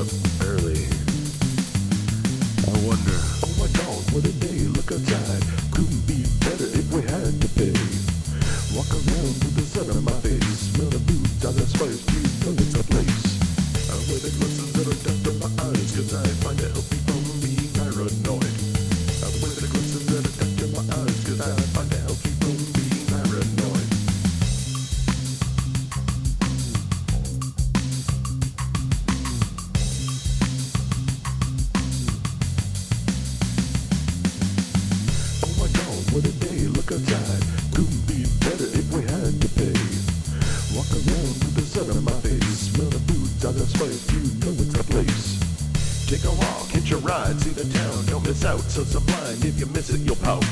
up early. I wonder. Oh my god, what a day, look outside. Couldn't be better if we had to pay. Walk around with the sun on my face. Smell the boots, I just first what a day, look outside. Couldn't be better if we had to pay. Walk around with the sun on my face. Smell the boots, I just fight you know it's the place. Take a walk, hitch a ride, see the town. Don't miss out, so sublime. If you miss it, you'll pout.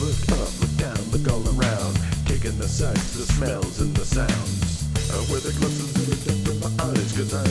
Look up, look down, look all around. Taking the sights, the smells, and the sounds. Uh, I wear the glasses that are down to my eyes, cause I